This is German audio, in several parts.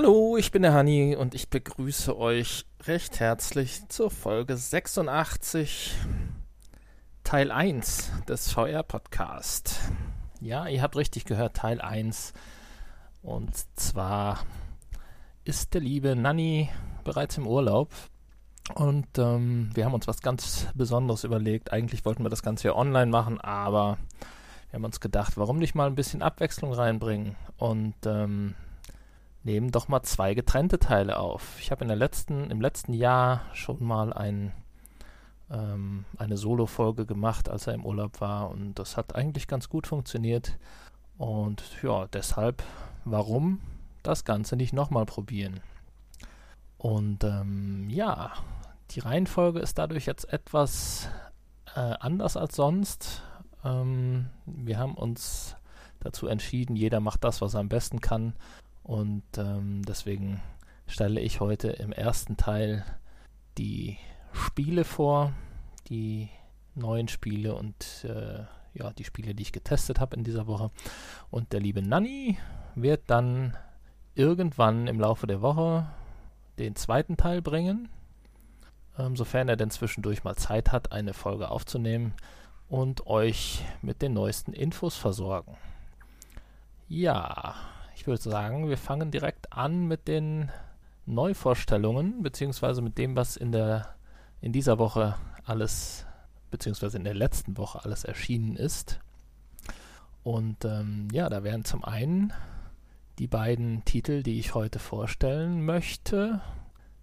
Hallo, ich bin der Hani und ich begrüße euch recht herzlich zur Folge 86, Teil 1 des VR-Podcast. Ja, ihr habt richtig gehört, Teil 1. Und zwar ist der liebe Nanni bereits im Urlaub und ähm, wir haben uns was ganz Besonderes überlegt. Eigentlich wollten wir das Ganze ja online machen, aber wir haben uns gedacht, warum nicht mal ein bisschen Abwechslung reinbringen und ähm, nehmen doch mal zwei getrennte Teile auf. Ich habe in der letzten, im letzten Jahr schon mal ein, ähm, eine Solo-Folge gemacht, als er im Urlaub war und das hat eigentlich ganz gut funktioniert. Und ja, deshalb, warum das Ganze nicht nochmal probieren? Und ähm, ja, die Reihenfolge ist dadurch jetzt etwas äh, anders als sonst. Ähm, wir haben uns dazu entschieden, jeder macht das, was er am besten kann. Und ähm, deswegen stelle ich heute im ersten Teil die Spiele vor, die neuen Spiele und äh, ja, die Spiele, die ich getestet habe in dieser Woche. Und der liebe Nanni wird dann irgendwann im Laufe der Woche den zweiten Teil bringen, ähm, sofern er denn zwischendurch mal Zeit hat, eine Folge aufzunehmen und euch mit den neuesten Infos versorgen. Ja, ich würde sagen, wir fangen direkt an mit den Neuvorstellungen, beziehungsweise mit dem, was in der in dieser Woche alles, beziehungsweise in der letzten Woche alles erschienen ist. Und ähm, ja, da wären zum einen die beiden Titel, die ich heute vorstellen möchte.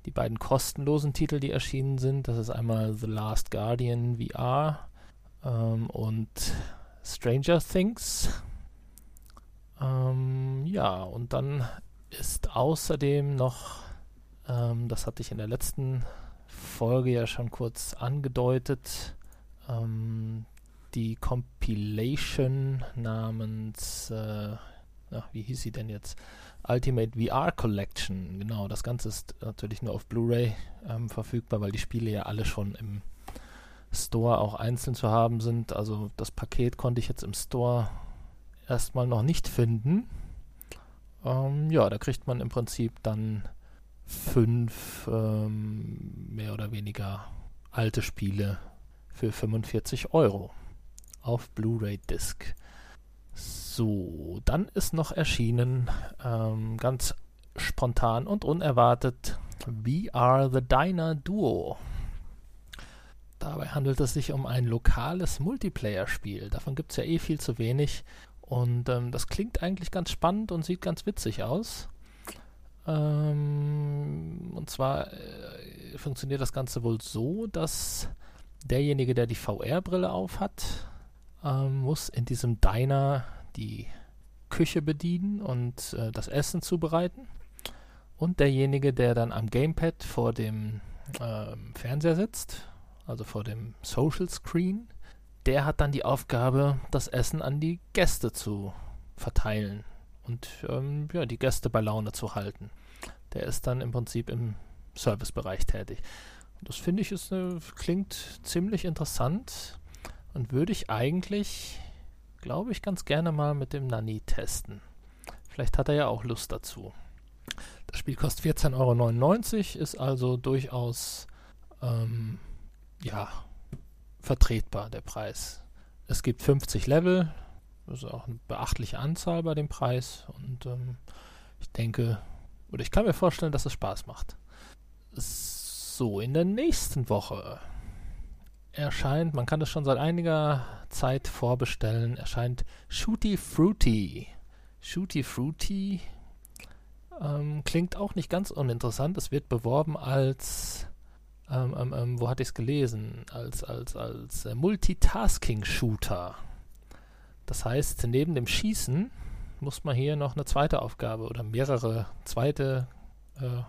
Die beiden kostenlosen Titel, die erschienen sind. Das ist einmal The Last Guardian VR ähm, und Stranger Things. Ähm, ja, und dann ist außerdem noch, ähm, das hatte ich in der letzten Folge ja schon kurz angedeutet, ähm, die Compilation namens, äh, ach, wie hieß sie denn jetzt? Ultimate VR Collection. Genau, das Ganze ist natürlich nur auf Blu-ray ähm, verfügbar, weil die Spiele ja alle schon im Store auch einzeln zu haben sind. Also das Paket konnte ich jetzt im Store erstmal noch nicht finden. Ähm, ja, da kriegt man im Prinzip dann fünf ähm, mehr oder weniger alte Spiele für 45 Euro auf Blu-ray-Disc. So, dann ist noch erschienen, ähm, ganz spontan und unerwartet, VR The Diner Duo. Dabei handelt es sich um ein lokales Multiplayer-Spiel. Davon gibt es ja eh viel zu wenig. Und ähm, das klingt eigentlich ganz spannend und sieht ganz witzig aus. Ähm, und zwar äh, funktioniert das Ganze wohl so, dass derjenige, der die VR-Brille aufhat, ähm, muss in diesem Diner die Küche bedienen und äh, das Essen zubereiten. Und derjenige, der dann am Gamepad vor dem äh, Fernseher sitzt, also vor dem Social Screen, der hat dann die Aufgabe, das Essen an die Gäste zu verteilen und ähm, ja, die Gäste bei Laune zu halten. Der ist dann im Prinzip im Servicebereich tätig. Das finde ich ist eine, klingt ziemlich interessant und würde ich eigentlich, glaube ich, ganz gerne mal mit dem Nani testen. Vielleicht hat er ja auch Lust dazu. Das Spiel kostet 14,99 Euro, ist also durchaus ähm, ja, vertretbar, der Preis. Es gibt 50 Level, das ist auch eine beachtliche Anzahl bei dem Preis und ähm, ich denke, oder ich kann mir vorstellen, dass es Spaß macht. So, in der nächsten Woche erscheint, man kann es schon seit einiger Zeit vorbestellen, erscheint Shooty Fruity. Shooty Fruity ähm, klingt auch nicht ganz uninteressant. Es wird beworben als ähm, ähm, ähm, wo hatte ich es gelesen? Als, als, als äh, Multitasking-Shooter. Das heißt, neben dem Schießen muss man hier noch eine zweite Aufgabe oder mehrere zweite äh,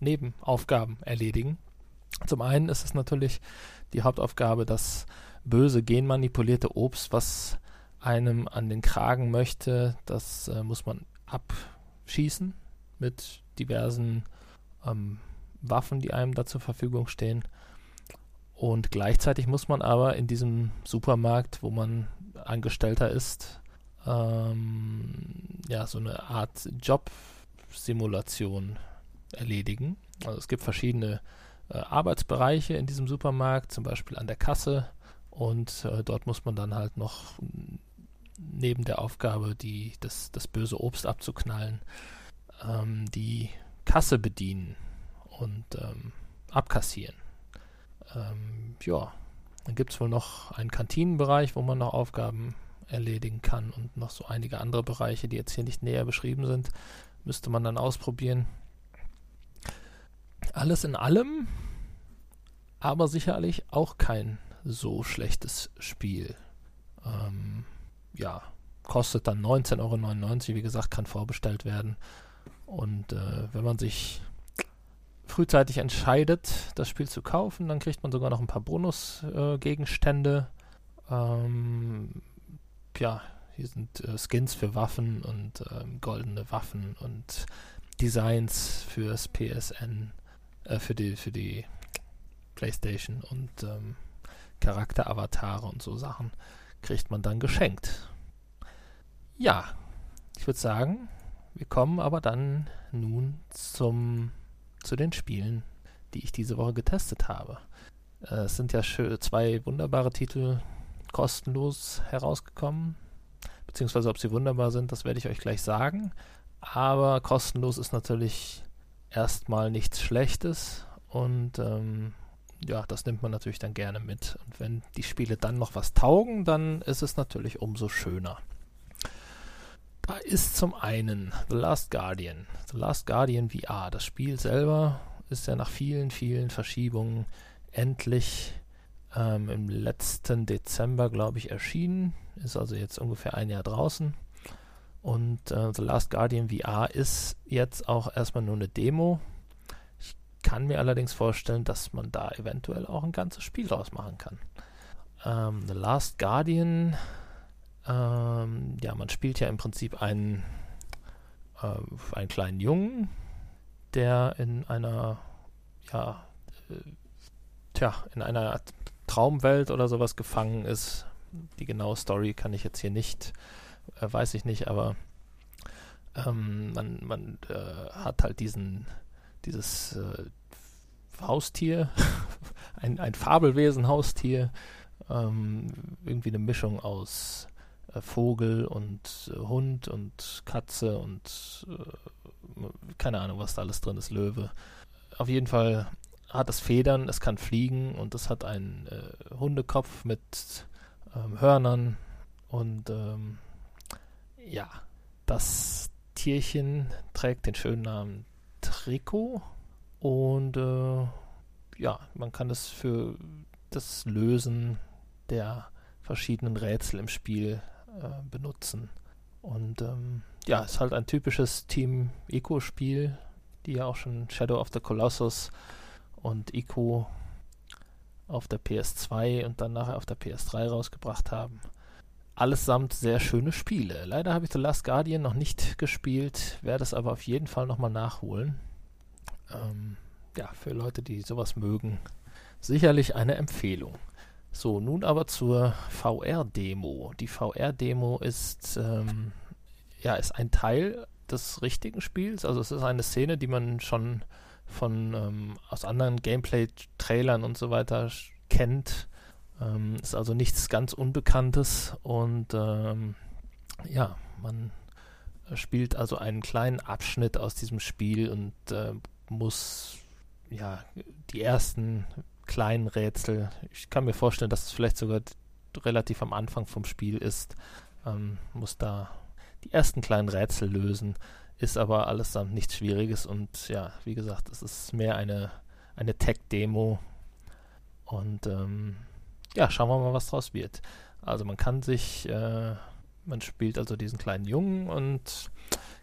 Nebenaufgaben erledigen. Zum einen ist es natürlich die Hauptaufgabe, das böse genmanipulierte Obst, was einem an den Kragen möchte, das äh, muss man abschießen mit diversen ähm, Waffen, die einem da zur Verfügung stehen. Und gleichzeitig muss man aber in diesem Supermarkt, wo man Angestellter ist, ähm, ja, so eine Art Job Simulation erledigen. Also es gibt verschiedene äh, Arbeitsbereiche in diesem Supermarkt, zum Beispiel an der Kasse. Und äh, dort muss man dann halt noch neben der Aufgabe, die, das, das böse Obst abzuknallen, ähm, die Kasse bedienen und ähm, abkassieren. Ähm, ja, dann gibt es wohl noch einen Kantinenbereich, wo man noch Aufgaben erledigen kann und noch so einige andere Bereiche, die jetzt hier nicht näher beschrieben sind. Müsste man dann ausprobieren. Alles in allem, aber sicherlich auch kein so schlechtes Spiel. Ähm, ja, kostet dann 19,99 Euro. Wie gesagt, kann vorbestellt werden. Und äh, wenn man sich frühzeitig entscheidet, das Spiel zu kaufen, dann kriegt man sogar noch ein paar Bonusgegenstände. Äh, ähm, ja, hier sind äh, Skins für Waffen und ähm, goldene Waffen und Designs fürs PSN, äh, für die, für die PlayStation und ähm, Charakteravatare und so Sachen kriegt man dann geschenkt. Ja, ich würde sagen, wir kommen aber dann nun zum, zu den Spielen, die ich diese Woche getestet habe. Äh, es sind ja zwei wunderbare Titel kostenlos herausgekommen. Beziehungsweise ob sie wunderbar sind, das werde ich euch gleich sagen. Aber kostenlos ist natürlich erstmal nichts Schlechtes und ähm, ja, das nimmt man natürlich dann gerne mit. Und wenn die Spiele dann noch was taugen, dann ist es natürlich umso schöner. Ist zum einen The Last Guardian. The Last Guardian VR. Das Spiel selber ist ja nach vielen, vielen Verschiebungen endlich ähm, im letzten Dezember, glaube ich, erschienen. Ist also jetzt ungefähr ein Jahr draußen. Und äh, The Last Guardian VR ist jetzt auch erstmal nur eine Demo kann mir allerdings vorstellen, dass man da eventuell auch ein ganzes Spiel draus machen kann. Ähm, The Last Guardian, ähm, ja, man spielt ja im Prinzip einen, äh, einen kleinen Jungen, der in einer, ja, äh, tja, in einer Traumwelt oder sowas gefangen ist. Die genaue Story kann ich jetzt hier nicht, äh, weiß ich nicht, aber ähm, man, man äh, hat halt diesen dieses äh, Haustier, ein, ein Fabelwesen-Haustier, ähm, irgendwie eine Mischung aus Vogel und äh, Hund und Katze und äh, keine Ahnung, was da alles drin ist, Löwe. Auf jeden Fall hat es Federn, es kann fliegen und es hat einen äh, Hundekopf mit ähm, Hörnern und ähm, ja, das Tierchen trägt den schönen Namen Trikot und äh, ja, man kann es für das Lösen der verschiedenen Rätsel im Spiel äh, benutzen. Und ähm, ja, ist halt ein typisches Team Eco-Spiel, die ja auch schon Shadow of the Colossus und Eco auf der PS2 und dann nachher auf der PS3 rausgebracht haben. Allesamt sehr schöne Spiele. Leider habe ich The Last Guardian noch nicht gespielt, werde es aber auf jeden Fall nochmal nachholen. Ähm, ja, für Leute, die sowas mögen, sicherlich eine Empfehlung. So, nun aber zur VR-Demo. Die VR-Demo ist, ähm, ja, ist ein Teil des richtigen Spiels. Also es ist eine Szene, die man schon von ähm, aus anderen Gameplay-Trailern und so weiter kennt. Ähm, ist also nichts ganz Unbekanntes und ähm, ja, man spielt also einen kleinen Abschnitt aus diesem Spiel und äh, muss ja die ersten kleinen Rätsel, ich kann mir vorstellen, dass es vielleicht sogar relativ am Anfang vom Spiel ist, ähm, muss da die ersten kleinen Rätsel lösen, ist aber allesamt nichts Schwieriges und ja, wie gesagt, es ist mehr eine, eine Tech-Demo und ähm, ja, schauen wir mal, was draus wird. Also man kann sich, äh, man spielt also diesen kleinen Jungen und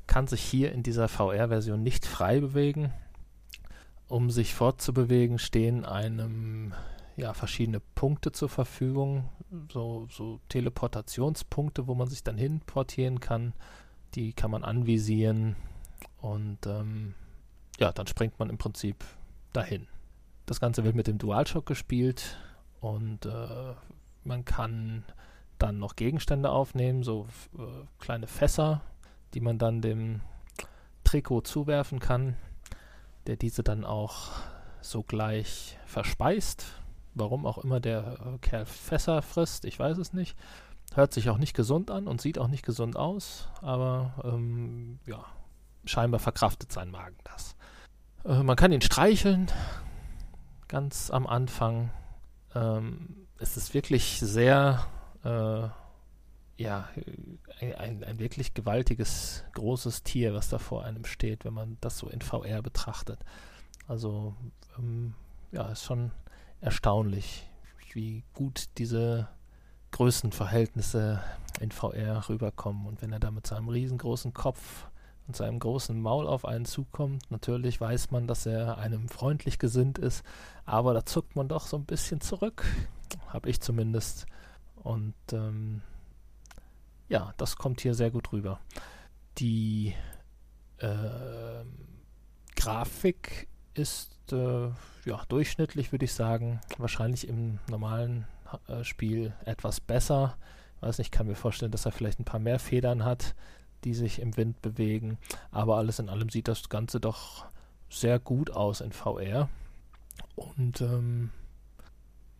kann sich hier in dieser VR-Version nicht frei bewegen. Um sich fortzubewegen, stehen einem ja verschiedene Punkte zur Verfügung, so, so Teleportationspunkte, wo man sich dann hinportieren kann. Die kann man anvisieren und ähm, ja, dann springt man im Prinzip dahin. Das Ganze wird mit dem DualShock gespielt und äh, man kann dann noch Gegenstände aufnehmen, so äh, kleine Fässer, die man dann dem Trikot zuwerfen kann, der diese dann auch sogleich verspeist. Warum auch immer der äh, Kerl Fässer frisst, ich weiß es nicht. Hört sich auch nicht gesund an und sieht auch nicht gesund aus, aber ähm, ja, scheinbar verkraftet sein Magen das. Äh, man kann ihn streicheln, ganz am Anfang. Ähm, es ist wirklich sehr, äh, ja, ein, ein, wirklich gewaltiges, großes Tier, was da vor einem steht, wenn man das so in VR betrachtet. Also, ähm, ja, ist schon erstaunlich, wie gut diese Größenverhältnisse in VR rüberkommen. Und wenn er da mit seinem riesengroßen Kopf und seinem großen Maul auf einen zukommt, natürlich weiß man, dass er einem freundlich gesinnt ist, aber da zuckt man doch so ein bisschen zurück, habe ich zumindest. Und ähm, ja, das kommt hier sehr gut rüber. Die äh, Grafik ist äh, ja, durchschnittlich, würde ich sagen. Wahrscheinlich im normalen äh, Spiel etwas besser. Weiß nicht, kann mir vorstellen, dass er vielleicht ein paar mehr Federn hat, die sich im Wind bewegen. Aber alles in allem sieht das Ganze doch sehr gut aus in VR. Und ähm,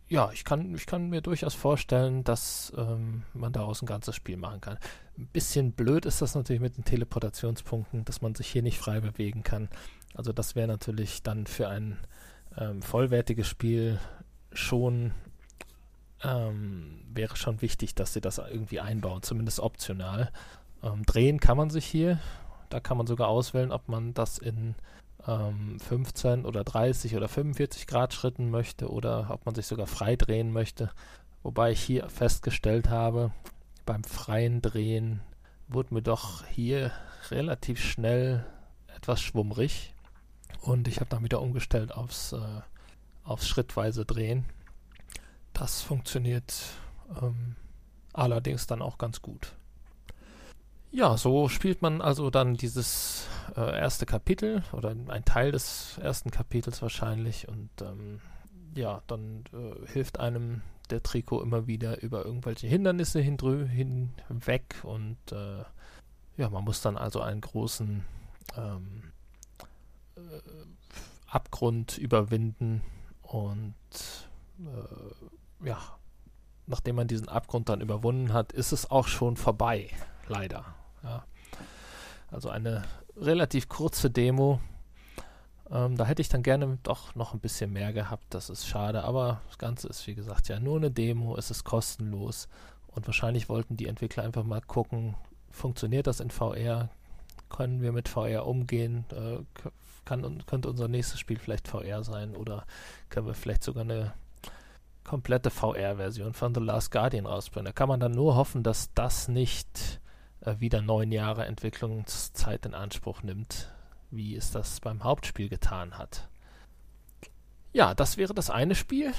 ja, ich kann, ich kann mir durchaus vorstellen, dass ähm, man daraus ein ganzes Spiel machen kann. Ein bisschen blöd ist das natürlich mit den Teleportationspunkten, dass man sich hier nicht frei bewegen kann. Also das wäre natürlich dann für ein ähm, vollwertiges Spiel schon ähm, wäre schon wichtig, dass sie das irgendwie einbauen, zumindest optional. Ähm, drehen kann man sich hier. Da kann man sogar auswählen, ob man das in ähm, 15 oder 30 oder 45 Grad Schritten möchte oder ob man sich sogar frei drehen möchte. Wobei ich hier festgestellt habe, beim freien Drehen wurde mir doch hier relativ schnell etwas schwummrig. Und ich habe dann wieder umgestellt aufs, äh, aufs schrittweise Drehen. Das funktioniert ähm, allerdings dann auch ganz gut. Ja, so spielt man also dann dieses äh, erste Kapitel oder ein Teil des ersten Kapitels wahrscheinlich und ähm, ja, dann äh, hilft einem der Trikot immer wieder über irgendwelche Hindernisse hinweg und äh, ja, man muss dann also einen großen ähm, äh, Abgrund überwinden und äh, ja, nachdem man diesen Abgrund dann überwunden hat, ist es auch schon vorbei, leider. Ja. Also eine relativ kurze Demo. Ähm, da hätte ich dann gerne doch noch ein bisschen mehr gehabt. Das ist schade, aber das Ganze ist wie gesagt ja nur eine Demo. Es ist kostenlos und wahrscheinlich wollten die Entwickler einfach mal gucken, funktioniert das in VR? Können wir mit VR umgehen? Äh, kann, könnte unser nächstes Spiel vielleicht VR sein oder können wir vielleicht sogar eine komplette VR-Version von The Last Guardian rausbringen? Da kann man dann nur hoffen, dass das nicht äh, wieder neun Jahre Entwicklungszeit in Anspruch nimmt, wie es das beim Hauptspiel getan hat. Ja, das wäre das eine Spiel.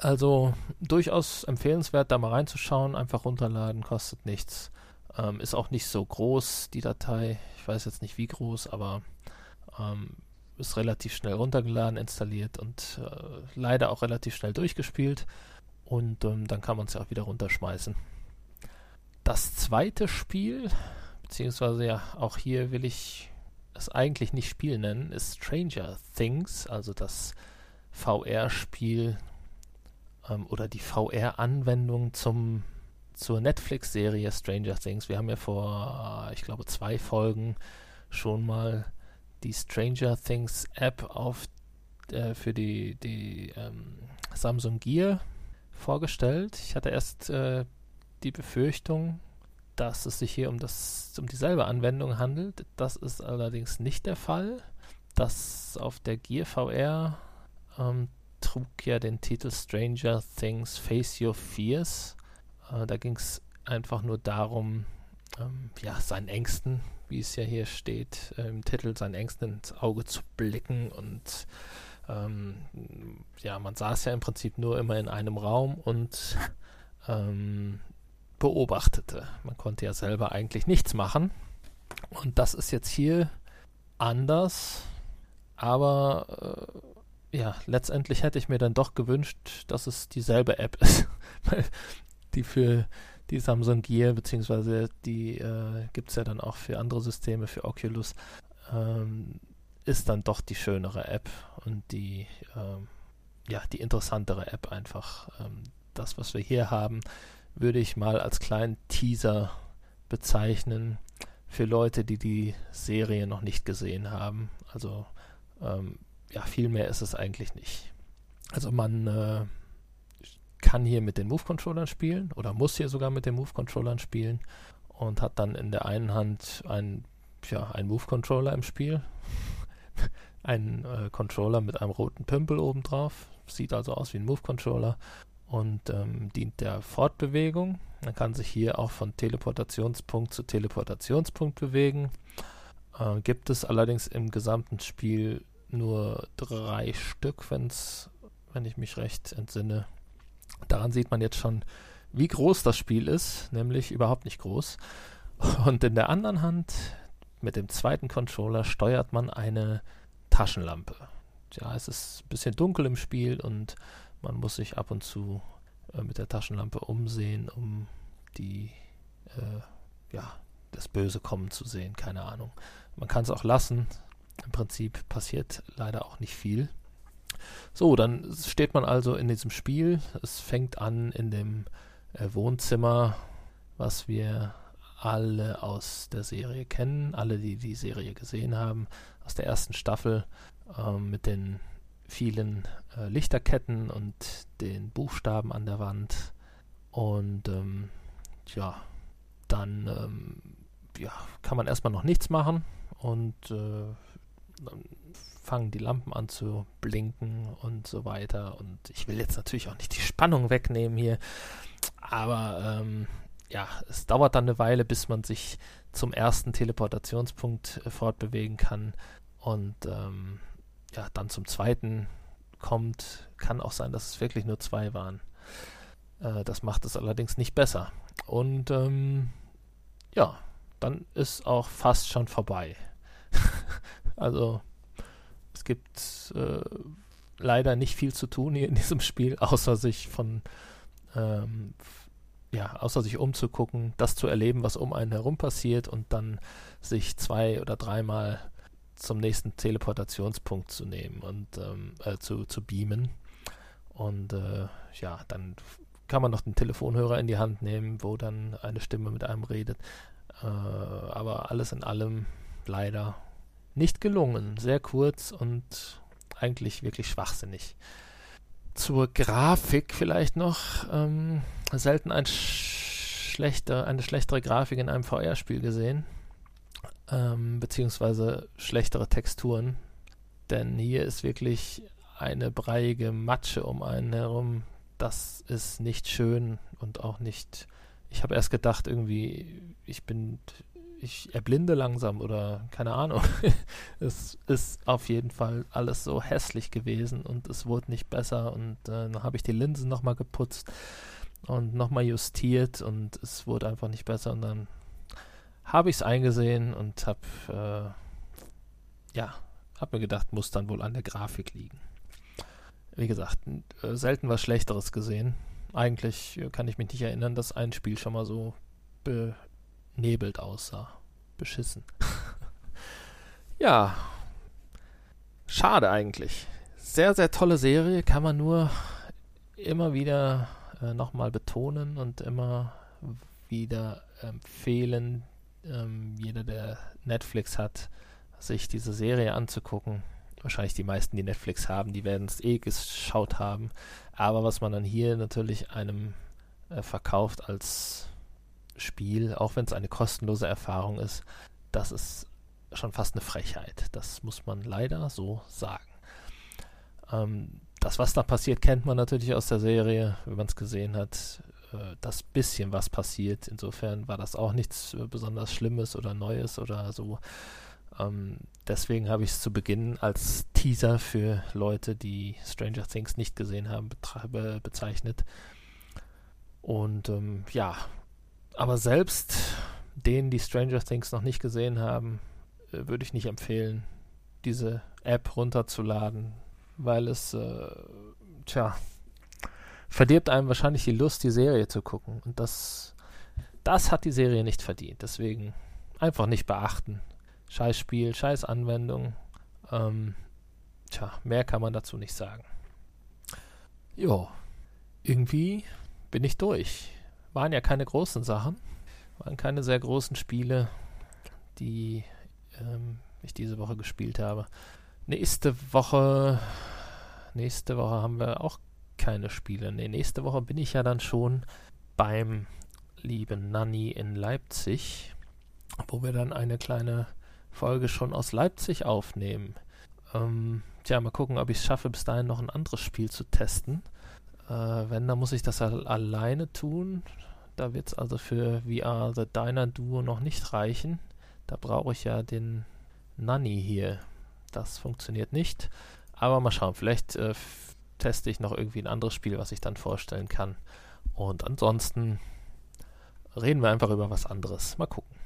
Also durchaus empfehlenswert, da mal reinzuschauen. Einfach runterladen, kostet nichts. Ähm, ist auch nicht so groß, die Datei. Ich weiß jetzt nicht wie groß, aber ähm, ist relativ schnell runtergeladen, installiert und äh, leider auch relativ schnell durchgespielt. Und ähm, dann kann man es ja auch wieder runterschmeißen. Das zweite Spiel, beziehungsweise ja, auch hier will ich es eigentlich nicht Spiel nennen, ist Stranger Things, also das VR-Spiel ähm, oder die VR-Anwendung zum zur Netflix-Serie Stranger Things. Wir haben ja vor, ich glaube, zwei Folgen schon mal die Stranger Things App auf äh, für die, die ähm, Samsung Gear vorgestellt. Ich hatte erst äh, die Befürchtung, dass es sich hier um, das, um dieselbe Anwendung handelt. Das ist allerdings nicht der Fall. Das auf der Gear VR ähm, trug ja den Titel Stranger Things Face Your Fears. Äh, da ging es einfach nur darum, ähm, ja, seinen Ängsten, wie es ja hier steht, äh, im Titel, seinen Ängsten ins Auge zu blicken und ähm, ja, man saß ja im Prinzip nur immer in einem Raum und ähm, beobachtete. Man konnte ja selber eigentlich nichts machen. Und das ist jetzt hier anders. Aber äh, ja, letztendlich hätte ich mir dann doch gewünscht, dass es dieselbe App ist. die für die Samsung Gear, beziehungsweise die äh, gibt es ja dann auch für andere Systeme, für Oculus, ähm, ist dann doch die schönere App und die, ähm, ja, die interessantere App einfach. Ähm, das, was wir hier haben, würde ich mal als kleinen Teaser bezeichnen für Leute, die die Serie noch nicht gesehen haben. Also ähm, ja, viel mehr ist es eigentlich nicht. Also man äh, kann hier mit den Move-Controllern spielen oder muss hier sogar mit den Move-Controllern spielen und hat dann in der einen Hand einen, ja, einen Move-Controller im Spiel. einen äh, Controller mit einem roten Pümpel obendrauf. Sieht also aus wie ein Move-Controller und ähm, dient der Fortbewegung. Man kann sich hier auch von Teleportationspunkt zu Teleportationspunkt bewegen. Äh, gibt es allerdings im gesamten Spiel nur drei Stück, wenn's, wenn ich mich recht entsinne. Daran sieht man jetzt schon, wie groß das Spiel ist, nämlich überhaupt nicht groß. Und in der anderen Hand, mit dem zweiten Controller, steuert man eine Taschenlampe. Ja, es ist ein bisschen dunkel im Spiel und man muss sich ab und zu äh, mit der Taschenlampe umsehen, um die, äh, ja, das Böse kommen zu sehen. Keine Ahnung. Man kann es auch lassen. Im Prinzip passiert leider auch nicht viel. So, dann steht man also in diesem Spiel. Es fängt an in dem äh, Wohnzimmer, was wir alle aus der Serie kennen, alle, die die Serie gesehen haben, aus der ersten Staffel äh, mit den vielen äh, Lichterketten und den Buchstaben an der Wand. Und ähm, ja, dann ähm, ja, kann man erstmal noch nichts machen und äh, dann fangen die Lampen an zu blinken und so weiter. Und ich will jetzt natürlich auch nicht die Spannung wegnehmen hier, aber ähm, ja, es dauert dann eine Weile, bis man sich zum ersten Teleportationspunkt äh, fortbewegen kann. Und ähm, ja, dann zum zweiten kommt, kann auch sein, dass es wirklich nur zwei waren. Äh, das macht es allerdings nicht besser. Und ähm, ja, dann ist auch fast schon vorbei. also es gibt äh, leider nicht viel zu tun hier in diesem Spiel, außer sich von ähm, ja, außer sich umzugucken, das zu erleben, was um einen herum passiert und dann sich zwei oder dreimal zum nächsten Teleportationspunkt zu nehmen und ähm, äh, zu, zu beamen. Und äh, ja, dann kann man noch den Telefonhörer in die Hand nehmen, wo dann eine Stimme mit einem redet. Äh, aber alles in allem leider nicht gelungen. Sehr kurz und eigentlich wirklich schwachsinnig. Zur Grafik vielleicht noch. Ähm, selten ein schlechter, eine schlechtere Grafik in einem VR-Spiel gesehen ähm, beziehungsweise schlechtere Texturen. Denn hier ist wirklich eine breiige Matsche um einen herum. Das ist nicht schön und auch nicht. Ich habe erst gedacht, irgendwie, ich bin, ich erblinde langsam oder keine Ahnung. es ist auf jeden Fall alles so hässlich gewesen und es wurde nicht besser. Und äh, dann habe ich die Linsen nochmal geputzt und nochmal justiert und es wurde einfach nicht besser. Und dann habe ich es eingesehen und habe äh, ja, habe mir gedacht, muss dann wohl an der Grafik liegen. Wie gesagt, äh, selten was Schlechteres gesehen. Eigentlich äh, kann ich mich nicht erinnern, dass ein Spiel schon mal so benebelt aussah. Beschissen. ja, schade eigentlich. Sehr, sehr tolle Serie, kann man nur immer wieder äh, nochmal betonen und immer wieder empfehlen, ähm, jeder, der Netflix hat, sich diese Serie anzugucken. Wahrscheinlich die meisten, die Netflix haben, die werden es eh geschaut haben. Aber was man dann hier natürlich einem äh, verkauft als Spiel, auch wenn es eine kostenlose Erfahrung ist, das ist schon fast eine Frechheit. Das muss man leider so sagen. Ähm, das, was da passiert, kennt man natürlich aus der Serie, wenn man es gesehen hat. Äh, das bisschen was passiert. Insofern war das auch nichts äh, besonders Schlimmes oder Neues oder so. Ähm, deswegen habe ich es zu Beginn als Teaser für Leute, die Stranger Things nicht gesehen haben, be bezeichnet. Und ähm, ja, aber selbst denen, die Stranger Things noch nicht gesehen haben, äh, würde ich nicht empfehlen, diese App runterzuladen, weil es, äh, tja, verdirbt einem wahrscheinlich die Lust, die Serie zu gucken. Und das Das hat die Serie nicht verdient. Deswegen einfach nicht beachten. Scheiß Spiel, scheiß Anwendung. Ähm, tja, mehr kann man dazu nicht sagen. Jo, irgendwie bin ich durch. Waren ja keine großen Sachen. Waren keine sehr großen Spiele, die ähm, ich diese Woche gespielt habe. Nächste Woche, nächste Woche haben wir auch keine Spiele. Nee, nächste Woche bin ich ja dann schon beim lieben Nanny in Leipzig, wo wir dann eine kleine Folge schon aus Leipzig aufnehmen. Ähm, tja, mal gucken, ob ich es schaffe, bis dahin noch ein anderes Spiel zu testen. Äh, wenn, dann muss ich das alleine tun. Da wird es also für VR The Diner Duo noch nicht reichen. Da brauche ich ja den Nanny hier. Das funktioniert nicht. Aber mal schauen, vielleicht äh, teste ich noch irgendwie ein anderes Spiel, was ich dann vorstellen kann. Und ansonsten reden wir einfach über was anderes. Mal gucken.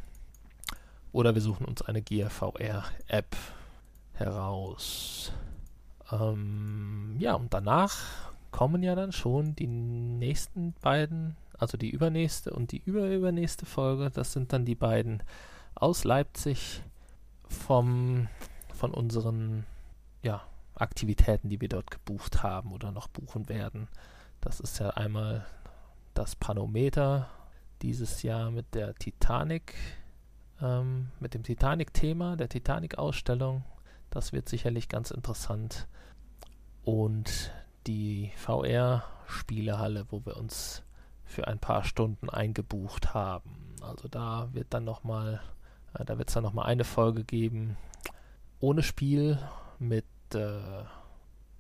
Oder wir suchen uns eine Gear VR App heraus. Ähm, ja, und danach kommen ja dann schon die nächsten beiden, also die übernächste und die überübernächste Folge. Das sind dann die beiden aus Leipzig vom, von unseren ja, Aktivitäten, die wir dort gebucht haben oder noch buchen werden. Das ist ja einmal das Panometer dieses Jahr mit der Titanic, ähm, mit dem Titanic-Thema, der Titanic-Ausstellung. Das wird sicherlich ganz interessant. Und die VR-Spielehalle, wo wir uns für ein paar Stunden eingebucht haben. Also da wird dann nochmal, äh, da wird es dann nochmal eine Folge geben ohne Spiel mit äh,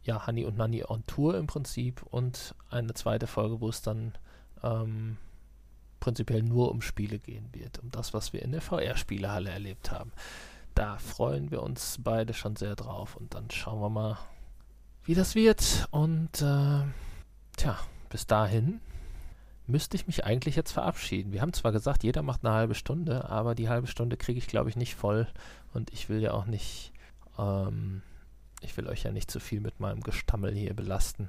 ja, Honey und Nanny on Tour im Prinzip und eine zweite Folge, wo es dann ähm, prinzipiell nur um Spiele gehen wird, um das, was wir in der VR-Spielehalle erlebt haben. Da freuen wir uns beide schon sehr drauf und dann schauen wir mal, wie das wird. Und äh, tja, bis dahin müsste ich mich eigentlich jetzt verabschieden. Wir haben zwar gesagt, jeder macht eine halbe Stunde, aber die halbe Stunde kriege ich, glaube ich, nicht voll. Und ich will ja auch nicht, ähm, ich will euch ja nicht zu viel mit meinem Gestammel hier belasten.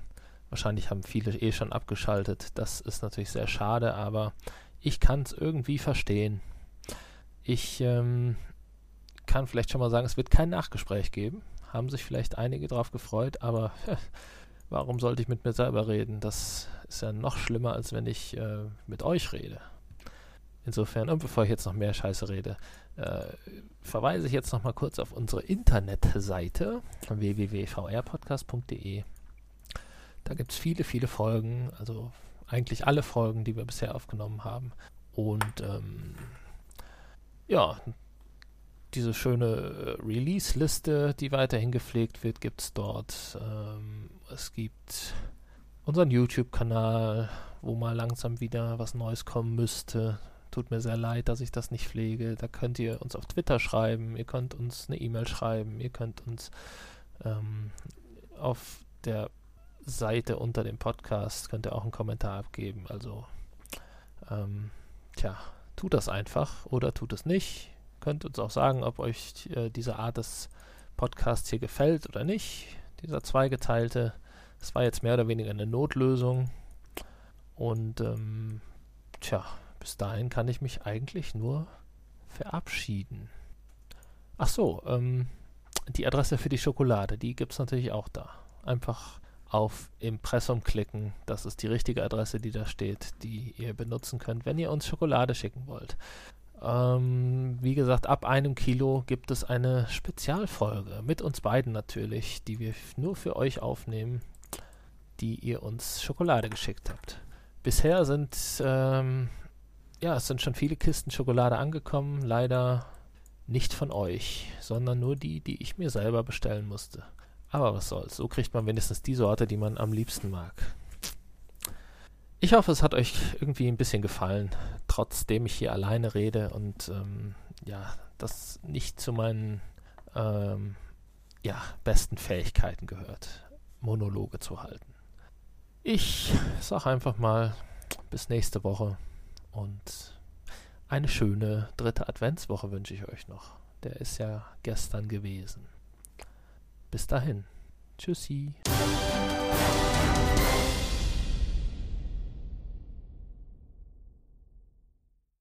Wahrscheinlich haben viele eh schon abgeschaltet. Das ist natürlich sehr schade, aber ich kann es irgendwie verstehen. Ich ähm, kann vielleicht schon mal sagen, es wird kein Nachgespräch geben haben sich vielleicht einige darauf gefreut, aber warum sollte ich mit mir selber reden? Das ist ja noch schlimmer, als wenn ich äh, mit euch rede. Insofern, und bevor ich jetzt noch mehr Scheiße rede, äh, verweise ich jetzt noch mal kurz auf unsere Internetseite www.vrpodcast.de. Da gibt es viele, viele Folgen, also eigentlich alle Folgen, die wir bisher aufgenommen haben. Und ähm, ja, diese schöne äh, Release-Liste, die weiterhin gepflegt wird, gibt es dort. Ähm, es gibt unseren YouTube-Kanal, wo mal langsam wieder was Neues kommen müsste. Tut mir sehr leid, dass ich das nicht pflege. Da könnt ihr uns auf Twitter schreiben, ihr könnt uns eine E-Mail schreiben, ihr könnt uns ähm, auf der Seite unter dem Podcast könnt ihr auch einen Kommentar abgeben. Also, ähm, tja, tut das einfach oder tut es nicht Könnt uns auch sagen, ob euch äh, diese Art des Podcasts hier gefällt oder nicht. Dieser zweigeteilte. Es war jetzt mehr oder weniger eine Notlösung. Und ähm, tja, bis dahin kann ich mich eigentlich nur verabschieden. Ach so, ähm, die Adresse für die Schokolade, die gibt es natürlich auch da. Einfach auf Impressum klicken. Das ist die richtige Adresse, die da steht, die ihr benutzen könnt, wenn ihr uns Schokolade schicken wollt. Ähm, wie gesagt, ab einem Kilo gibt es eine Spezialfolge mit uns beiden natürlich, die wir nur für euch aufnehmen, die ihr uns Schokolade geschickt habt. Bisher sind ähm, ja, es sind schon viele Kisten Schokolade angekommen, leider nicht von euch, sondern nur die, die ich mir selber bestellen musste. Aber was soll's, so kriegt man wenigstens die Sorte, die man am liebsten mag. Ich hoffe, es hat euch irgendwie ein bisschen gefallen, trotzdem ich hier alleine rede und ähm, ja, das nicht zu meinen ähm, ja, besten Fähigkeiten gehört, Monologe zu halten. Ich sage einfach mal bis nächste Woche und eine schöne dritte Adventswoche wünsche ich euch noch. Der ist ja gestern gewesen. Bis dahin. Tschüssi.